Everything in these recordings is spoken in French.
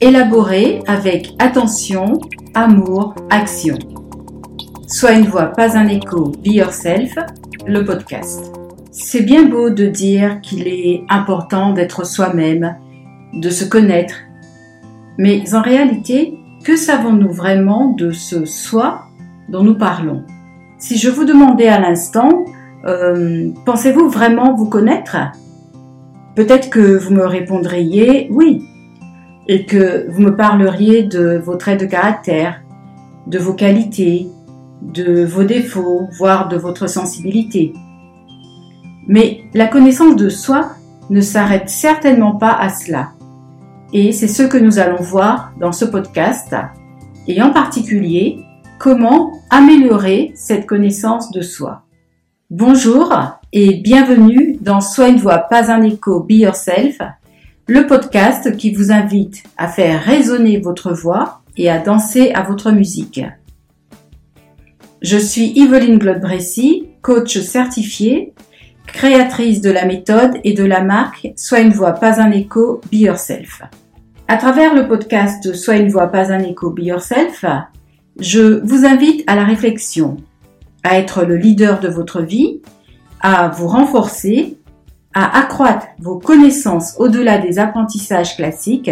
élaboré avec attention, amour, action. Sois une voix, pas un écho, Be Yourself, le podcast. C'est bien beau de dire qu'il est important d'être soi-même, de se connaître, mais en réalité, que savons-nous vraiment de ce soi dont nous parlons? Si je vous demandais à l'instant, euh, pensez-vous vraiment vous connaître? Peut-être que vous me répondriez oui, et que vous me parleriez de vos traits de caractère, de vos qualités, de vos défauts, voire de votre sensibilité. Mais la connaissance de soi ne s'arrête certainement pas à cela. Et c'est ce que nous allons voir dans ce podcast, et en particulier comment améliorer cette connaissance de soi. Bonjour et bienvenue dans Sois une voix, pas un écho, Be Yourself, le podcast qui vous invite à faire résonner votre voix et à danser à votre musique. Je suis Yveline Glodbressy, coach certifiée, créatrice de la méthode et de la marque Sois une voix, pas un écho, Be Yourself. À travers le podcast Sois une voix, pas un écho, Be Yourself, je vous invite à la réflexion, à être le leader de votre vie, à vous renforcer, à accroître vos connaissances au-delà des apprentissages classiques,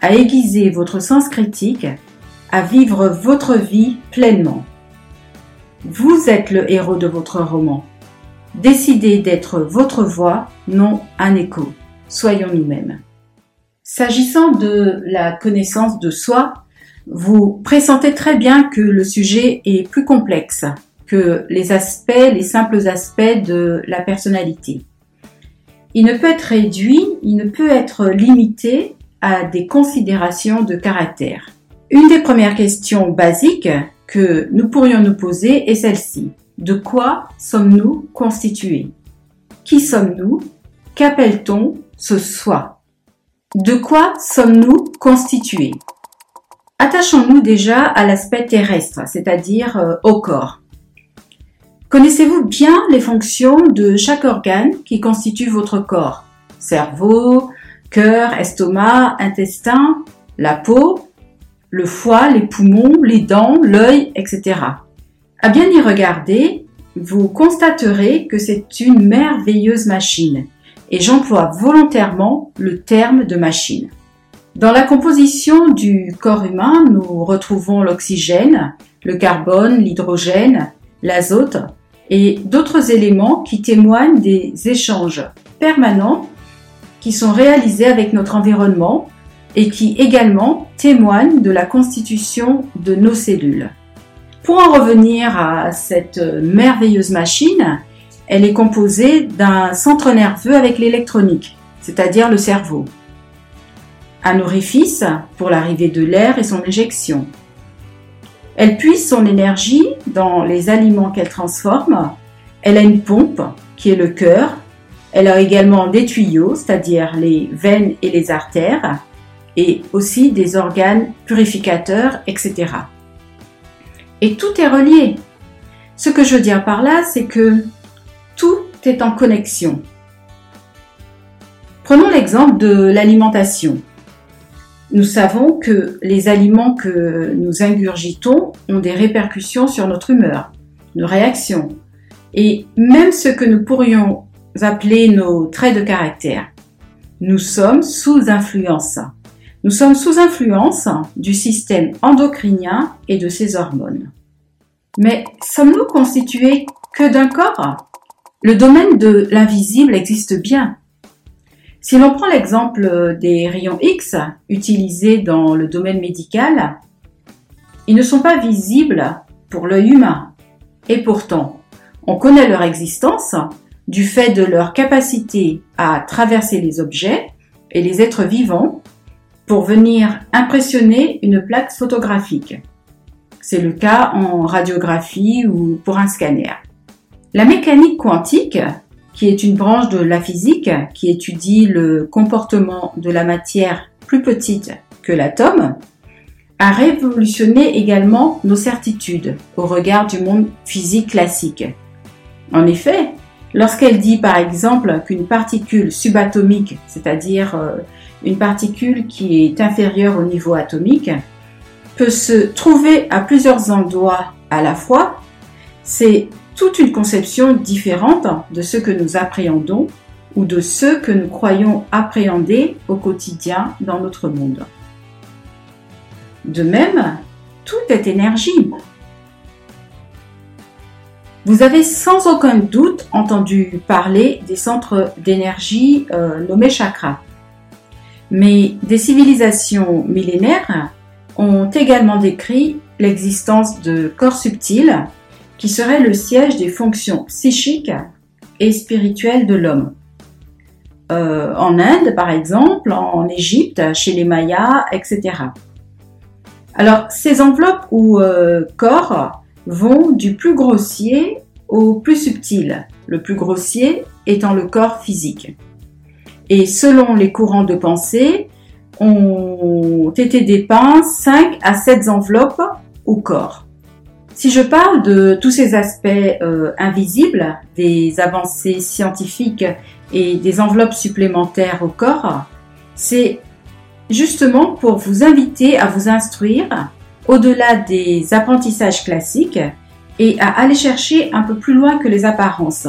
à aiguiser votre sens critique, à vivre votre vie pleinement. Vous êtes le héros de votre roman. Décidez d'être votre voix, non un écho. Soyons nous-mêmes. S'agissant de la connaissance de soi, vous pressentez très bien que le sujet est plus complexe que les aspects, les simples aspects de la personnalité. Il ne peut être réduit, il ne peut être limité à des considérations de caractère. Une des premières questions basiques que nous pourrions nous poser est celle-ci. De quoi sommes-nous constitués? Qui sommes-nous? Qu'appelle-t-on ce soi? De quoi sommes-nous constitués? Attachons-nous déjà à l'aspect terrestre, c'est-à-dire euh, au corps. Connaissez-vous bien les fonctions de chaque organe qui constitue votre corps? Cerveau, cœur, estomac, intestin, la peau, le foie, les poumons, les dents, l'œil, etc. À bien y regarder, vous constaterez que c'est une merveilleuse machine, et j'emploie volontairement le terme de machine. Dans la composition du corps humain, nous retrouvons l'oxygène, le carbone, l'hydrogène, l'azote et d'autres éléments qui témoignent des échanges permanents qui sont réalisés avec notre environnement et qui également témoignent de la constitution de nos cellules. Pour en revenir à cette merveilleuse machine, elle est composée d'un centre nerveux avec l'électronique, c'est-à-dire le cerveau. Un orifice pour l'arrivée de l'air et son éjection. Elle puise son énergie dans les aliments qu'elle transforme. Elle a une pompe qui est le cœur. Elle a également des tuyaux, c'est-à-dire les veines et les artères, et aussi des organes purificateurs, etc. Et tout est relié. Ce que je veux dire par là, c'est que tout est en connexion. Prenons l'exemple de l'alimentation. Nous savons que les aliments que nous ingurgitons ont des répercussions sur notre humeur, nos réactions, et même ce que nous pourrions appeler nos traits de caractère. Nous sommes sous influence. Nous sommes sous influence du système endocrinien et de ses hormones. Mais sommes-nous constitués que d'un corps? Le domaine de l'invisible existe bien. Si l'on prend l'exemple des rayons X utilisés dans le domaine médical, ils ne sont pas visibles pour l'œil humain. Et pourtant, on connaît leur existence du fait de leur capacité à traverser les objets et les êtres vivants pour venir impressionner une plaque photographique. C'est le cas en radiographie ou pour un scanner. La mécanique quantique, qui est une branche de la physique qui étudie le comportement de la matière plus petite que l'atome, a révolutionné également nos certitudes au regard du monde physique classique. En effet, lorsqu'elle dit par exemple qu'une particule subatomique, c'est-à-dire euh, une particule qui est inférieure au niveau atomique, peut se trouver à plusieurs endroits à la fois, c'est une conception différente de ce que nous appréhendons ou de ce que nous croyons appréhender au quotidien dans notre monde. De même, tout est énergie. Vous avez sans aucun doute entendu parler des centres d'énergie euh, nommés chakras. Mais des civilisations millénaires ont également décrit l'existence de corps subtils qui seraient le siège des fonctions psychiques et spirituelles de l'homme. Euh, en Inde, par exemple, en Égypte, chez les Mayas, etc. Alors, ces enveloppes ou euh, corps vont du plus grossier au plus subtil, le plus grossier étant le corps physique. Et selon les courants de pensée, ont été dépeints 5 à 7 enveloppes au corps. Si je parle de tous ces aspects euh, invisibles, des avancées scientifiques et des enveloppes supplémentaires au corps, c'est justement pour vous inviter à vous instruire au-delà des apprentissages classiques et à aller chercher un peu plus loin que les apparences.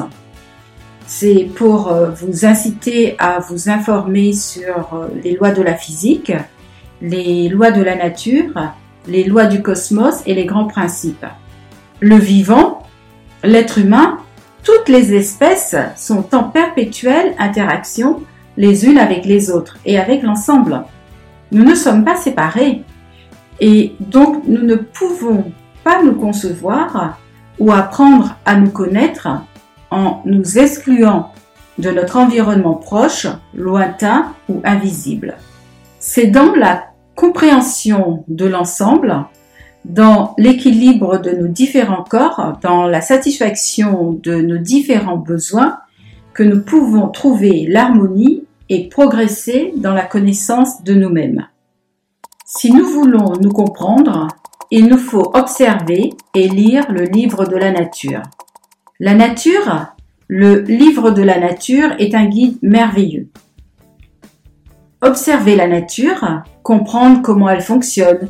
C'est pour euh, vous inciter à vous informer sur euh, les lois de la physique, les lois de la nature, les lois du cosmos et les grands principes. Le vivant, l'être humain, toutes les espèces sont en perpétuelle interaction les unes avec les autres et avec l'ensemble. Nous ne sommes pas séparés et donc nous ne pouvons pas nous concevoir ou apprendre à nous connaître en nous excluant de notre environnement proche, lointain ou invisible. C'est dans la compréhension de l'ensemble, dans l'équilibre de nos différents corps, dans la satisfaction de nos différents besoins, que nous pouvons trouver l'harmonie et progresser dans la connaissance de nous-mêmes. Si nous voulons nous comprendre, il nous faut observer et lire le livre de la nature. La nature, le livre de la nature est un guide merveilleux. Observer la nature, comprendre comment elle fonctionne,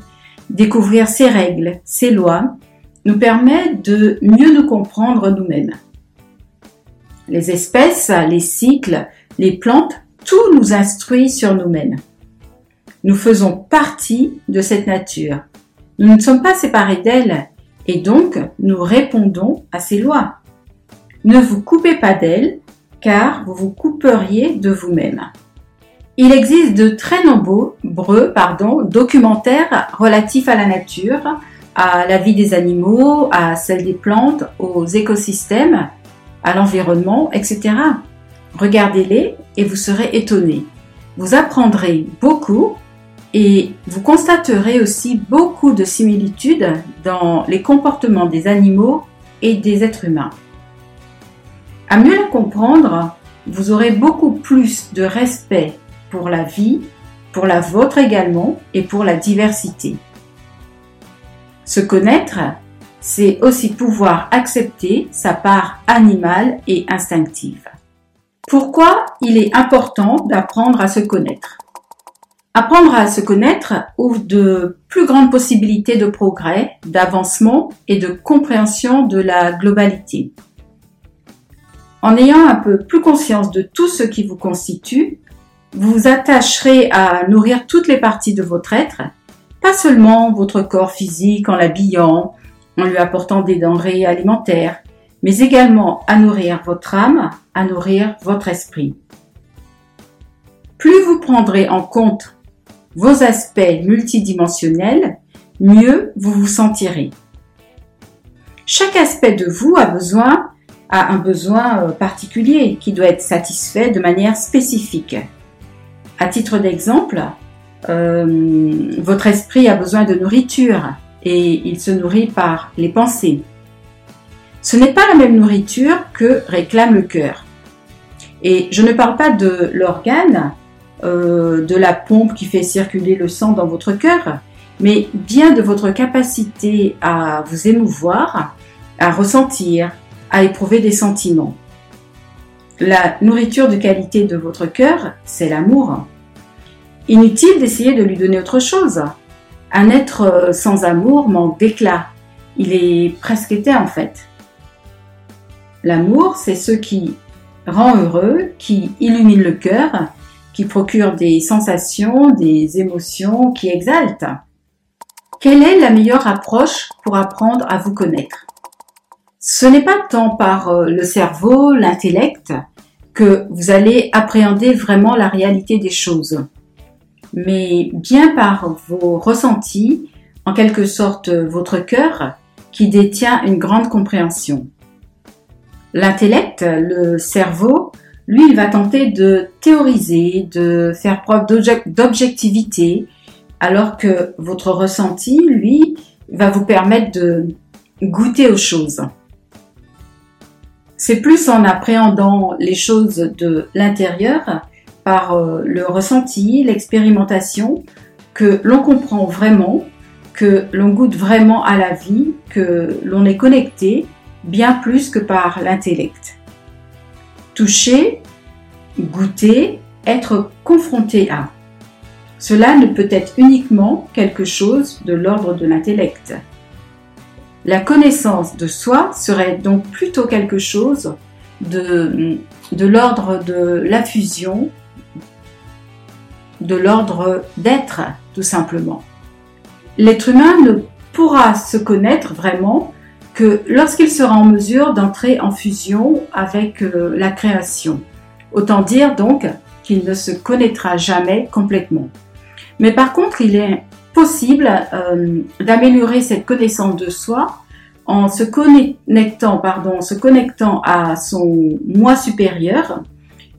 découvrir ses règles, ses lois, nous permet de mieux nous comprendre nous-mêmes. Les espèces, les cycles, les plantes, tout nous instruit sur nous-mêmes. Nous faisons partie de cette nature. Nous ne sommes pas séparés d'elle et donc nous répondons à ses lois. Ne vous coupez pas d'elle car vous vous couperiez de vous-même. Il existe de très nombreux pardon, documentaires relatifs à la nature, à la vie des animaux, à celle des plantes, aux écosystèmes, à l'environnement, etc. Regardez-les et vous serez étonnés. Vous apprendrez beaucoup et vous constaterez aussi beaucoup de similitudes dans les comportements des animaux et des êtres humains. À mieux la comprendre, vous aurez beaucoup plus de respect pour la vie, pour la vôtre également et pour la diversité. Se connaître, c'est aussi pouvoir accepter sa part animale et instinctive. Pourquoi il est important d'apprendre à se connaître? Apprendre à se connaître ouvre de plus grandes possibilités de progrès, d'avancement et de compréhension de la globalité. En ayant un peu plus conscience de tout ce qui vous constitue, vous vous attacherez à nourrir toutes les parties de votre être, pas seulement votre corps physique en l'habillant, en lui apportant des denrées alimentaires, mais également à nourrir votre âme, à nourrir votre esprit. Plus vous prendrez en compte vos aspects multidimensionnels, mieux vous vous sentirez. Chaque aspect de vous a besoin a un besoin euh, particulier qui doit être satisfait de manière spécifique. À titre d'exemple, euh, votre esprit a besoin de nourriture et il se nourrit par les pensées. Ce n'est pas la même nourriture que réclame le cœur. Et je ne parle pas de l'organe euh, de la pompe qui fait circuler le sang dans votre cœur, mais bien de votre capacité à vous émouvoir, à ressentir, à éprouver des sentiments. La nourriture de qualité de votre cœur, c'est l'amour. Inutile d'essayer de lui donner autre chose. Un être euh, sans amour manque d'éclat. Il est presque éteint en fait. L'amour, c'est ce qui rend heureux, qui illumine le cœur, qui procure des sensations, des émotions, qui exalte. Quelle est la meilleure approche pour apprendre à vous connaître? Ce n'est pas tant par euh, le cerveau, l'intellect, que vous allez appréhender vraiment la réalité des choses, mais bien par vos ressentis, en quelque sorte votre cœur, qui détient une grande compréhension. L'intellect, le cerveau, lui, il va tenter de théoriser, de faire preuve d'objectivité, alors que votre ressenti, lui, va vous permettre de goûter aux choses. C'est plus en appréhendant les choses de l'intérieur, par euh, le ressenti, l'expérimentation, que l'on comprend vraiment, que l'on goûte vraiment à la vie, que l'on est connecté bien plus que par l'intellect. Toucher, goûter, être confronté à. Cela ne peut être uniquement quelque chose de l'ordre de l'intellect. La connaissance de soi serait donc plutôt quelque chose de, de l'ordre de la fusion, de l'ordre d'être tout simplement. L'être humain ne pourra se connaître vraiment que lorsqu'il sera en mesure d'entrer en fusion avec euh, la création. Autant dire donc qu'il ne se connaîtra jamais complètement. Mais par contre, il est possible euh, d'améliorer cette connaissance de soi en se connectant, pardon, se connectant à son moi supérieur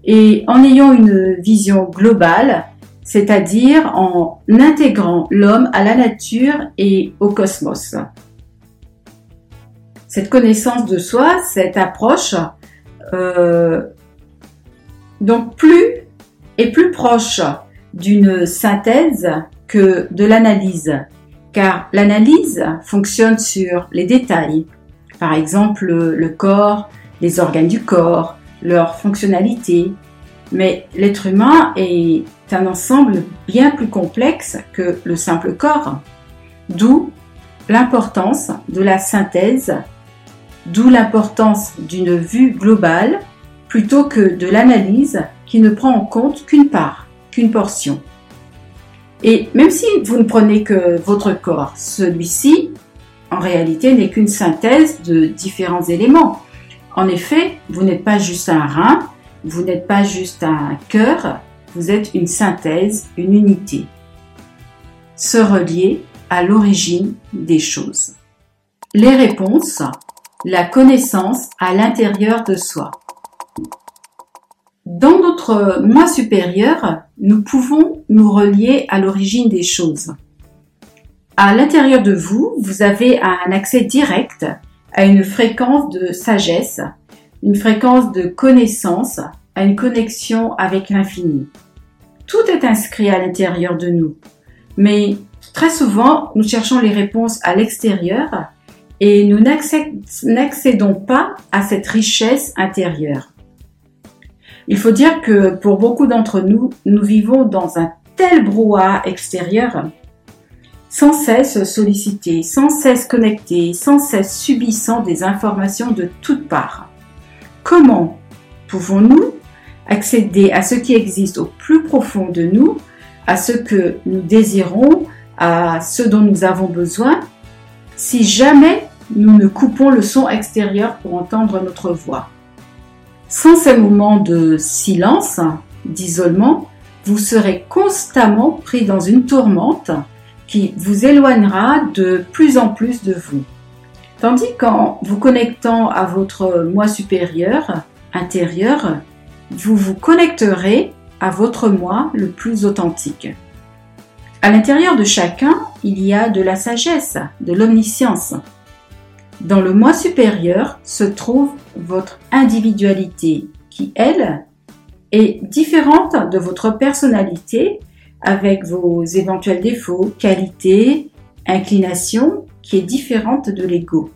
et en ayant une vision globale, c'est-à-dire en intégrant l'homme à la nature et au cosmos. Cette connaissance de soi, cette approche, euh, donc plus et plus proche d'une synthèse que de l'analyse, car l'analyse fonctionne sur les détails, par exemple le corps, les organes du corps, leur fonctionnalité, mais l'être humain est un ensemble bien plus complexe que le simple corps, d'où l'importance de la synthèse, d'où l'importance d'une vue globale plutôt que de l'analyse qui ne prend en compte qu'une part, qu'une portion. Et même si vous ne prenez que votre corps, celui-ci, en réalité, n'est qu'une synthèse de différents éléments. En effet, vous n'êtes pas juste un rein, vous n'êtes pas juste un cœur, vous êtes une synthèse, une unité. Se relier à l'origine des choses. Les réponses, la connaissance à l'intérieur de soi. Dans notre moi supérieur, nous pouvons nous relier à l'origine des choses. À l'intérieur de vous, vous avez un accès direct à une fréquence de sagesse, une fréquence de connaissance, à une connexion avec l'infini. Tout est inscrit à l'intérieur de nous, mais très souvent, nous cherchons les réponses à l'extérieur et nous n'accédons pas à cette richesse intérieure. Il faut dire que pour beaucoup d'entre nous, nous vivons dans un tel brouhaha extérieur, sans cesse sollicités, sans cesse connectés, sans cesse subissant des informations de toutes parts. Comment pouvons-nous accéder à ce qui existe au plus profond de nous, à ce que nous désirons, à ce dont nous avons besoin, si jamais nous ne coupons le son extérieur pour entendre notre voix. Sans ces moments de silence, d'isolement, vous serez constamment pris dans une tourmente qui vous éloignera de plus en plus de vous. Tandis qu'en vous connectant à votre moi supérieur, intérieur, vous vous connecterez à votre moi le plus authentique. À l'intérieur de chacun, il y a de la sagesse, de l'omniscience. Dans le moi supérieur se trouve votre individualité qui, elle, est différente de votre personnalité avec vos éventuels défauts, qualités, inclinations, qui est différente de l'ego.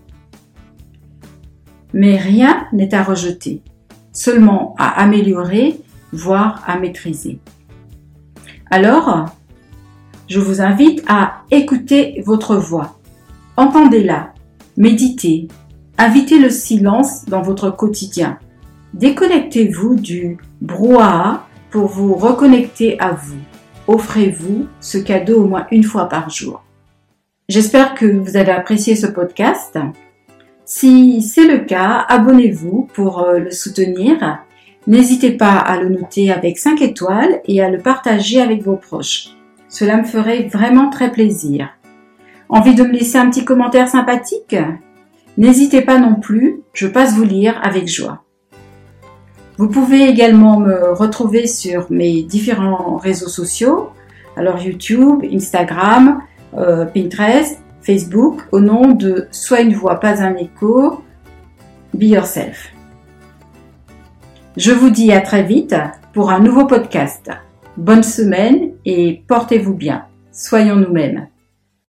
Mais rien n'est à rejeter, seulement à améliorer, voire à maîtriser. Alors, je vous invite à écouter votre voix. Entendez-la, méditez, invitez le silence dans votre quotidien. Déconnectez-vous du brouhaha pour vous reconnecter à vous. Offrez-vous ce cadeau au moins une fois par jour. J'espère que vous avez apprécié ce podcast. Si c'est le cas, abonnez-vous pour euh, le soutenir. N'hésitez pas à le noter avec 5 étoiles et à le partager avec vos proches. Cela me ferait vraiment très plaisir. Envie de me laisser un petit commentaire sympathique? N'hésitez pas non plus, je passe vous lire avec joie. Vous pouvez également me retrouver sur mes différents réseaux sociaux, alors YouTube, Instagram, euh, Pinterest, Facebook, au nom de Soit une voix, pas un écho, Be Yourself. Je vous dis à très vite pour un nouveau podcast. Bonne semaine et portez-vous bien. Soyons nous-mêmes.